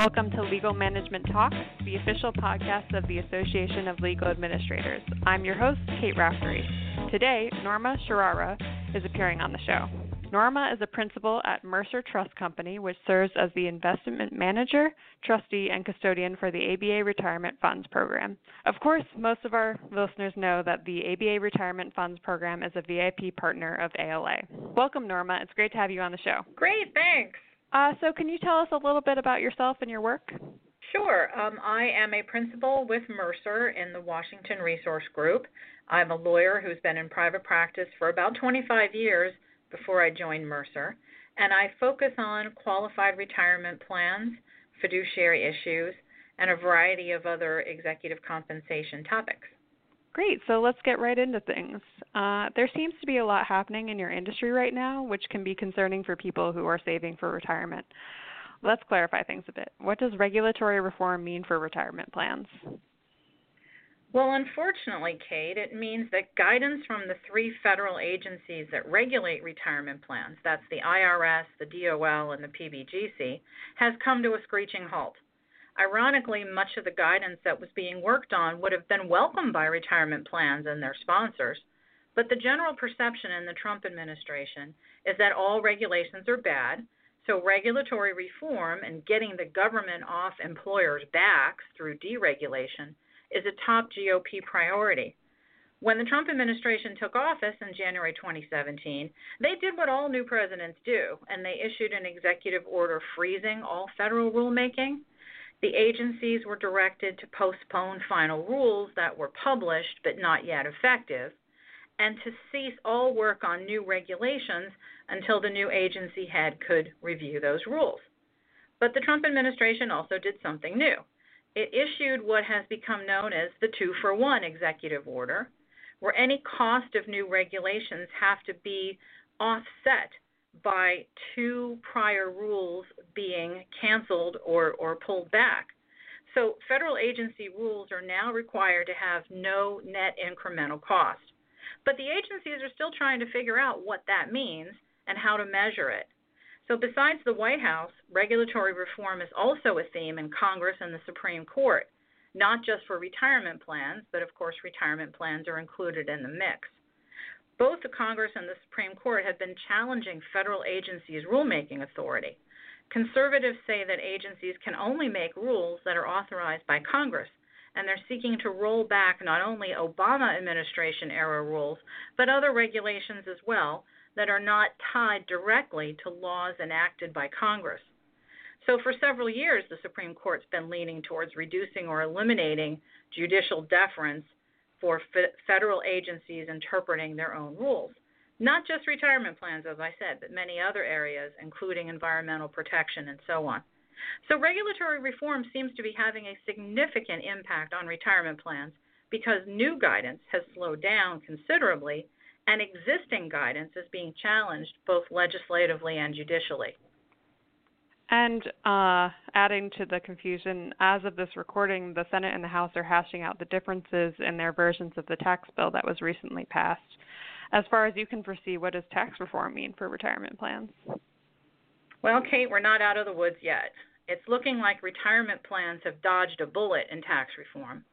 Welcome to Legal Management Talks, the official podcast of the Association of Legal Administrators. I'm your host, Kate Raftery. Today, Norma Sharara is appearing on the show. Norma is a principal at Mercer Trust Company, which serves as the investment manager, trustee, and custodian for the ABA Retirement Funds Program. Of course, most of our listeners know that the ABA Retirement Funds Program is a VIP partner of ALA. Welcome, Norma. It's great to have you on the show. Great, thanks. Uh, so, can you tell us a little bit about yourself and your work? Sure. Um, I am a principal with Mercer in the Washington Resource Group. I'm a lawyer who's been in private practice for about 25 years before I joined Mercer, and I focus on qualified retirement plans, fiduciary issues, and a variety of other executive compensation topics. Great. So let's get right into things. Uh, there seems to be a lot happening in your industry right now, which can be concerning for people who are saving for retirement. Let's clarify things a bit. What does regulatory reform mean for retirement plans? Well, unfortunately, Kate, it means that guidance from the three federal agencies that regulate retirement plans that's the IRS, the DOL, and the PBGC has come to a screeching halt. Ironically, much of the guidance that was being worked on would have been welcomed by retirement plans and their sponsors, but the general perception in the Trump administration is that all regulations are bad, so regulatory reform and getting the government off employers' backs through deregulation is a top GOP priority. When the Trump administration took office in January 2017, they did what all new presidents do, and they issued an executive order freezing all federal rulemaking the agencies were directed to postpone final rules that were published but not yet effective, and to cease all work on new regulations until the new agency head could review those rules. But the Trump administration also did something new. It issued what has become known as the two for one executive order, where any cost of new regulations have to be offset by two prior rules being canceled or, or pulled back. So, federal agency rules are now required to have no net incremental cost. But the agencies are still trying to figure out what that means and how to measure it. So, besides the White House, regulatory reform is also a theme in Congress and the Supreme Court, not just for retirement plans, but of course, retirement plans are included in the mix. Both the Congress and the Supreme Court have been challenging federal agencies' rulemaking authority. Conservatives say that agencies can only make rules that are authorized by Congress, and they're seeking to roll back not only Obama administration era rules, but other regulations as well that are not tied directly to laws enacted by Congress. So, for several years, the Supreme Court's been leaning towards reducing or eliminating judicial deference for federal agencies interpreting their own rules. Not just retirement plans, as I said, but many other areas, including environmental protection and so on. So, regulatory reform seems to be having a significant impact on retirement plans because new guidance has slowed down considerably and existing guidance is being challenged both legislatively and judicially. And uh, adding to the confusion, as of this recording, the Senate and the House are hashing out the differences in their versions of the tax bill that was recently passed. As far as you can foresee, what does tax reform mean for retirement plans? Well, Kate, we're not out of the woods yet. It's looking like retirement plans have dodged a bullet in tax reform.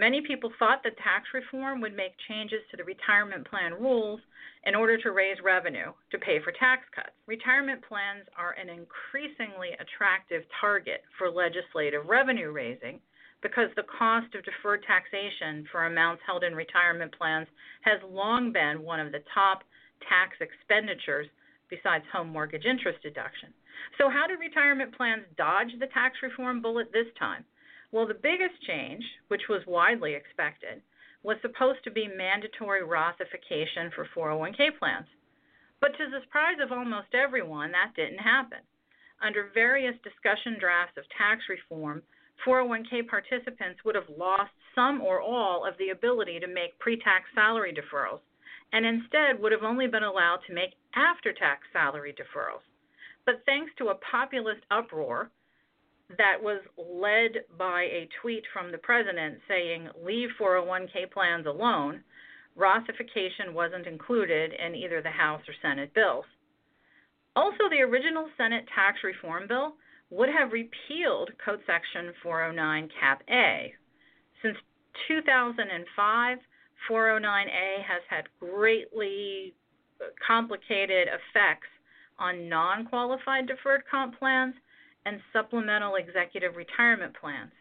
Many people thought that tax reform would make changes to the retirement plan rules in order to raise revenue to pay for tax cuts. Retirement plans are an increasingly attractive target for legislative revenue raising because the cost of deferred taxation for amounts held in retirement plans has long been one of the top tax expenditures besides home mortgage interest deduction. So, how did retirement plans dodge the tax reform bullet this time? Well, the biggest change, which was widely expected, was supposed to be mandatory Rothification for 401k plans. But to the surprise of almost everyone, that didn't happen. Under various discussion drafts of tax reform, 401k participants would have lost some or all of the ability to make pre tax salary deferrals, and instead would have only been allowed to make after tax salary deferrals. But thanks to a populist uproar, that was led by a tweet from the president saying, leave 401k plans alone, Rothification wasn't included in either the House or Senate bills. Also, the original Senate tax reform bill would have repealed Code Section 409 Cap A. Since 2005, 409A has had greatly complicated effects on non qualified deferred comp plans and supplemental executive retirement plans.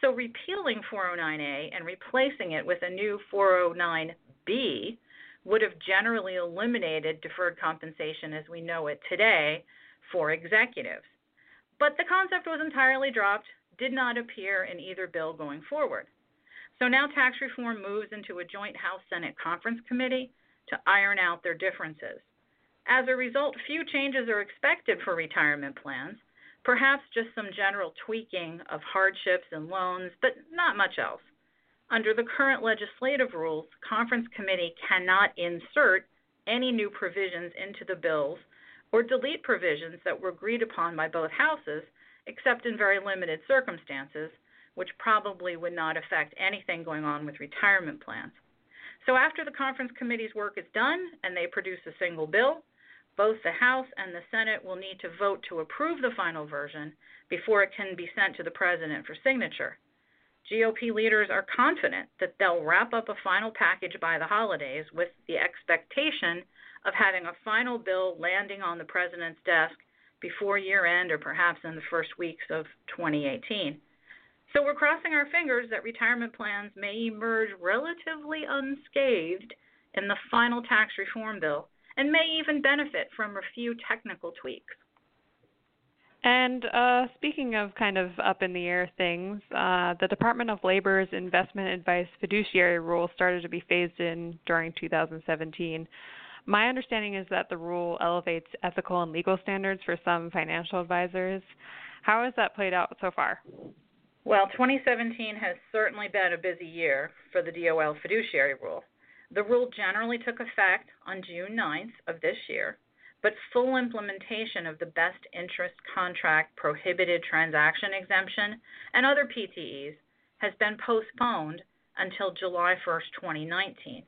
So, repealing 409A and replacing it with a new 409B would have generally eliminated deferred compensation as we know it today for executives. But the concept was entirely dropped, did not appear in either bill going forward. So now tax reform moves into a joint House Senate conference committee to iron out their differences. As a result, few changes are expected for retirement plans, perhaps just some general tweaking of hardships and loans, but not much else. Under the current legislative rules, conference committee cannot insert any new provisions into the bills or delete provisions that were agreed upon by both houses, except in very limited circumstances, which probably would not affect anything going on with retirement plans. So after the conference committee's work is done and they produce a single bill, both the House and the Senate will need to vote to approve the final version before it can be sent to the President for signature. GOP leaders are confident that they'll wrap up a final package by the holidays with the expectation of having a final bill landing on the President's desk before year end or perhaps in the first weeks of 2018. So we're crossing our fingers that retirement plans may emerge relatively unscathed in the final tax reform bill and may even benefit from a few technical tweaks. And uh, speaking of kind of up in the air things, uh, the Department of Labor's investment advice fiduciary rule started to be phased in during 2017. My understanding is that the rule elevates ethical and legal standards for some financial advisors. How has that played out so far? Well, 2017 has certainly been a busy year for the DOL fiduciary rule. The rule generally took effect on June 9th of this year but full implementation of the best interest contract prohibited transaction exemption and other PTEs has been postponed until July 1st, 2019.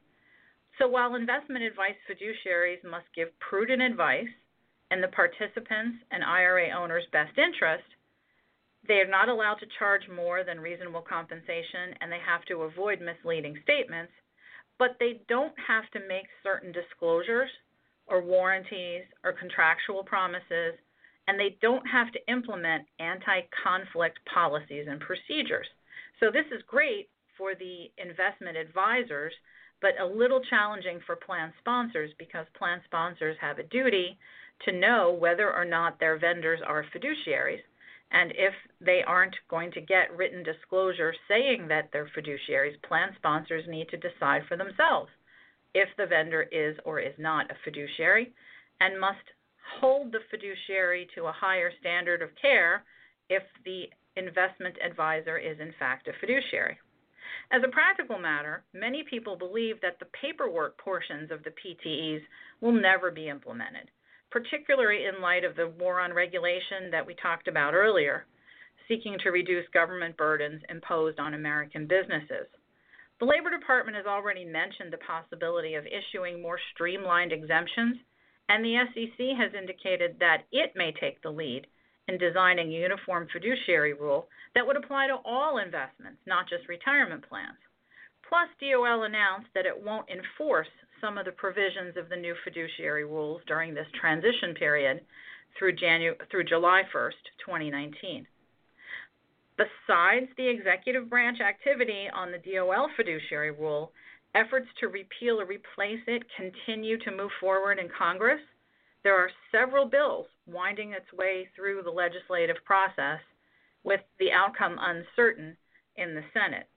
So while investment advice fiduciaries must give prudent advice in the participants and IRA owners' best interest, they are not allowed to charge more than reasonable compensation and they have to avoid misleading statements, but they don't have to make certain disclosures or warranties or contractual promises, and they don't have to implement anti conflict policies and procedures. So, this is great for the investment advisors, but a little challenging for plan sponsors because plan sponsors have a duty to know whether or not their vendors are fiduciaries. And if they aren't going to get written disclosure saying that they're fiduciaries, plan sponsors need to decide for themselves if the vendor is or is not a fiduciary and must hold the fiduciary to a higher standard of care if the investment advisor is in fact a fiduciary. As a practical matter, many people believe that the paperwork portions of the PTEs will never be implemented, particularly in light of the war on regulation that we talked about earlier, seeking to reduce government burdens imposed on American businesses. The Labor Department has already mentioned the possibility of issuing more streamlined exemptions, and the SEC has indicated that it may take the lead in designing a uniform fiduciary rule that would apply to all investments, not just retirement plans. Plus, DOL announced that it won't enforce some of the provisions of the new fiduciary rules during this transition period through, Janu- through July 1st, 2019. Besides the executive branch activity on the DOL fiduciary rule, efforts to repeal or replace it continue to move forward in Congress. There are several bills winding its way through the legislative process, with the outcome uncertain in the Senate.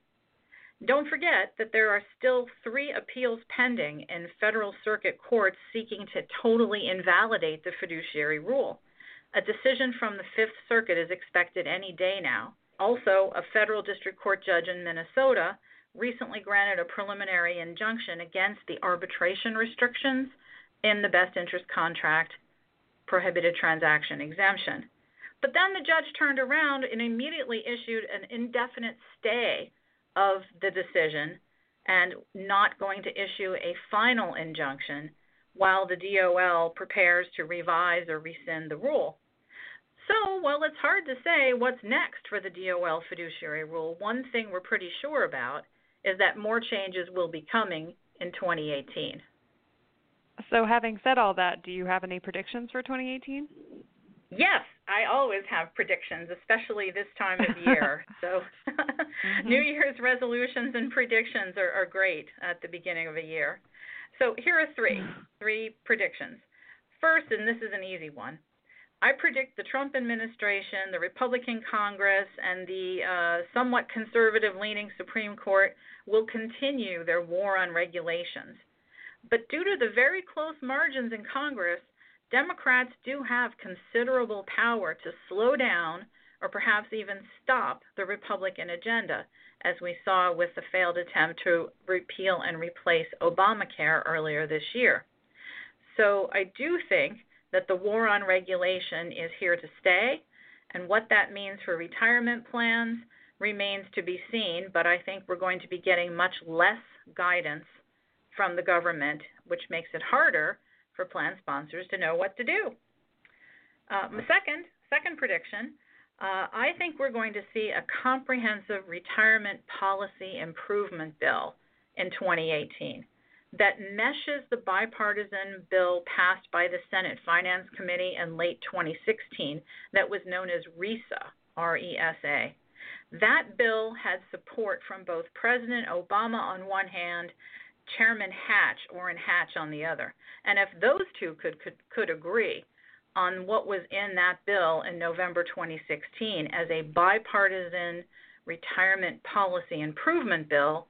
Don't forget that there are still three appeals pending in federal circuit courts seeking to totally invalidate the fiduciary rule. A decision from the Fifth Circuit is expected any day now. Also, a federal district court judge in Minnesota recently granted a preliminary injunction against the arbitration restrictions in the best interest contract prohibited transaction exemption. But then the judge turned around and immediately issued an indefinite stay of the decision and not going to issue a final injunction while the DOL prepares to revise or rescind the rule. So, while it's hard to say what's next for the DOL fiduciary rule, one thing we're pretty sure about is that more changes will be coming in 2018. So, having said all that, do you have any predictions for 2018? Yes, I always have predictions, especially this time of year. so, mm-hmm. New Year's resolutions and predictions are, are great at the beginning of a year. So, here are three three predictions. First, and this is an easy one, I predict the Trump administration, the Republican Congress, and the uh, somewhat conservative leaning Supreme Court will continue their war on regulations. But due to the very close margins in Congress, Democrats do have considerable power to slow down or perhaps even stop the Republican agenda, as we saw with the failed attempt to repeal and replace Obamacare earlier this year. So I do think that the war on regulation is here to stay, and what that means for retirement plans remains to be seen, but I think we're going to be getting much less guidance from the government, which makes it harder for plan sponsors to know what to do. Um, second, second prediction, uh, I think we're going to see a comprehensive retirement policy improvement bill in 2018 that meshes the bipartisan bill passed by the Senate Finance Committee in late 2016 that was known as RESA, R E S A. That bill had support from both President Obama on one hand, Chairman Hatch, Orrin Hatch, on the other. And if those two could, could, could agree on what was in that bill in November 2016 as a bipartisan retirement policy improvement bill,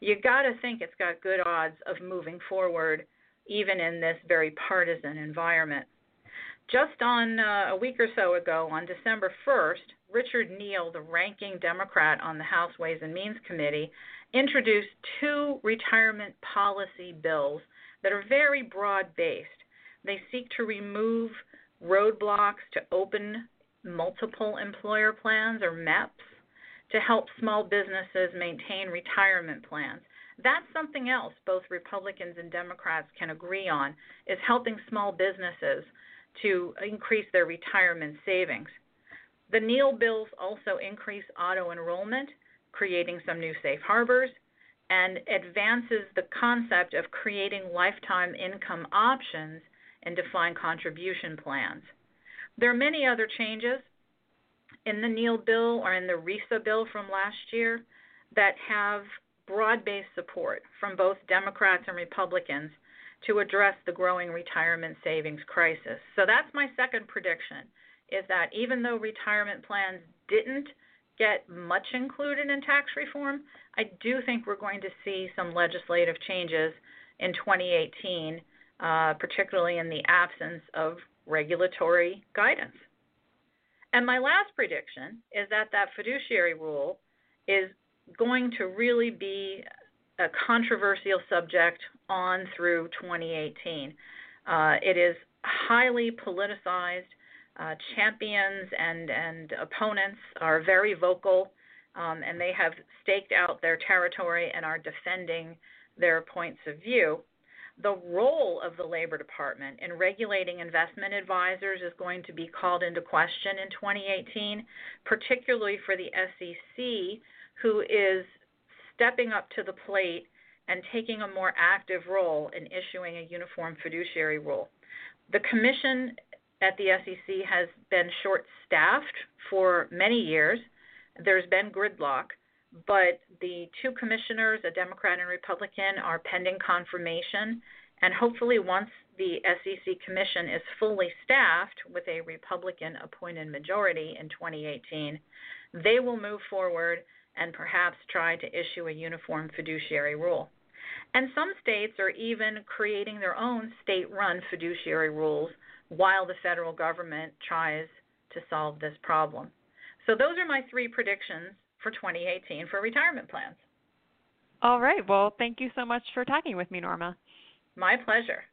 you got to think it's got good odds of moving forward, even in this very partisan environment. Just on uh, a week or so ago, on December 1st, Richard Neal, the ranking Democrat on the House Ways and Means Committee, introduced two retirement policy bills that are very broad based. They seek to remove roadblocks to open multiple employer plans or MEPs to help small businesses maintain retirement plans. That's something else both Republicans and Democrats can agree on is helping small businesses to increase their retirement savings. The Neal bills also increase auto enrollment, creating some new safe harbors, and advances the concept of creating lifetime income options in defined contribution plans. There are many other changes in the Neal bill or in the RESA bill from last year that have broad based support from both Democrats and Republicans to address the growing retirement savings crisis. So that's my second prediction is that even though retirement plans didn't get much included in tax reform, I do think we're going to see some legislative changes in 2018, uh, particularly in the absence of regulatory guidance. And my last prediction is that that fiduciary rule is going to really be a controversial subject on through 2018. Uh, it is highly politicized. Uh, champions and, and opponents are very vocal, um, and they have staked out their territory and are defending their points of view the role of the Labor Department in regulating investment advisors is going to be called into question in 2018, particularly for the SEC, who is stepping up to the plate and taking a more active role in issuing a uniform fiduciary rule. The commission at the SEC has been short staffed for many years. There's been gridlock but the two commissioners, a Democrat and Republican, are pending confirmation. And hopefully, once the SEC commission is fully staffed with a Republican appointed majority in 2018, they will move forward and perhaps try to issue a uniform fiduciary rule. And some states are even creating their own state run fiduciary rules while the federal government tries to solve this problem. So, those are my three predictions for 2018 for retirement plans. All right. Well, thank you so much for talking with me, Norma. My pleasure.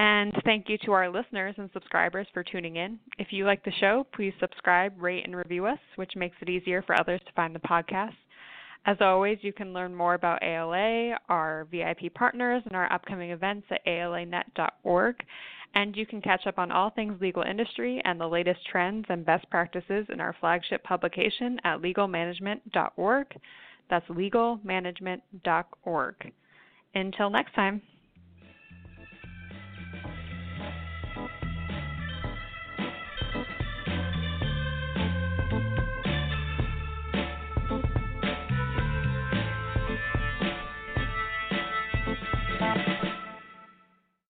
And thank you to our listeners and subscribers for tuning in. If you like the show, please subscribe, rate, and review us, which makes it easier for others to find the podcast. As always, you can learn more about ALA, our VIP partners, and our upcoming events at alanet.org. And you can catch up on all things legal industry and the latest trends and best practices in our flagship publication at legalmanagement.org. That's legalmanagement.org. Until next time.